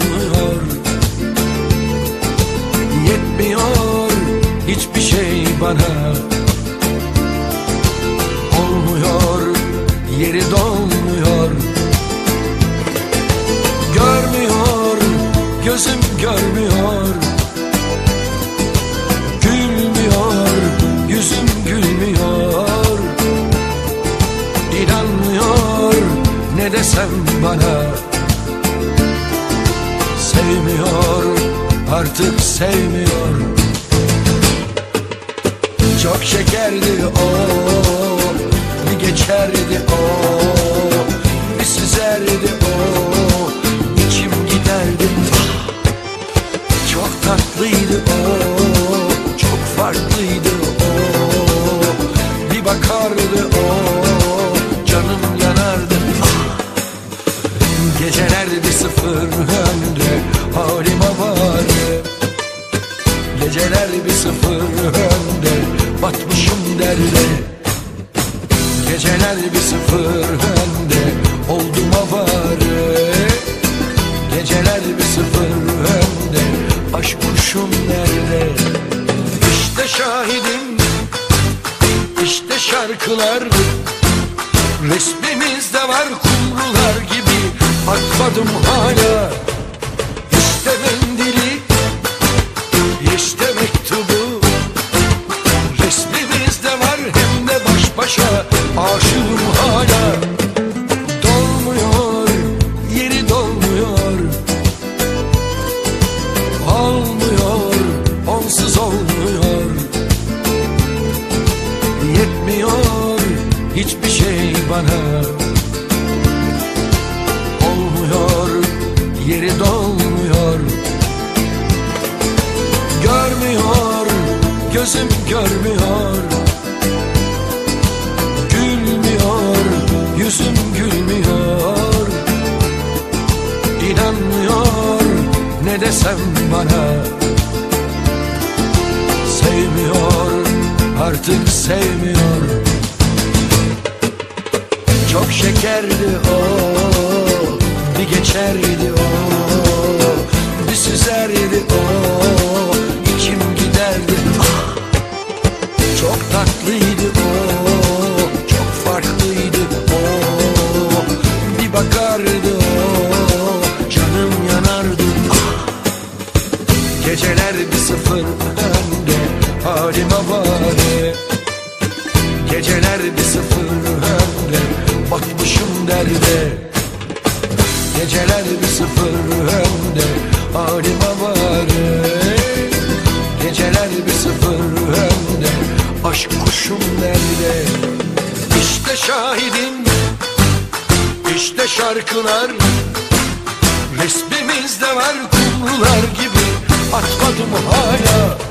olmuyor Yetmiyor hiçbir şey bana. Olmuyor yeri dolmuyor. Görmüyor gözüm görmüyor. Gülmüyor yüzüm gülmüyor. İnanmıyor ne desem bana Sevmiyor artık sevmiyor. Çok şekerdi o Bir geçerdi o Bir süzerdi o içim giderdi. Çok tatlıydı o Geceler bir sıfır önde Batmışım derde. Geceler bir sıfır önde Oldum avarı Geceler bir sıfır önde Aşk kuşum nerede? İşte şahidim İşte şarkılar. Resmimizde var kumrular gibi Atmadım hala bana. Olmuyor yeri dolmuyor. Görmüyor gözüm görmüyor. Gülmüyor yüzüm gülmüyor. İnanmıyor ne desem bana. Sevmiyor artık sevmiyor Çok şekerdi o Bir geçerdi o Bir süzerdi o içim giderdi! Çok tatlıydı o Çok farklıydı o Bir bakardı o Canım yanardı! Geceler bir sıfır önde Halime var Geceler bir sıfır önde Batmışım derde. Geceler bir sıfır önde Halime var Geceler bir sıfır önde Aşk kuşum nerede İşte şahidim İşte şarkılar. Resmimizde var kumrular gibi. Atmadım hala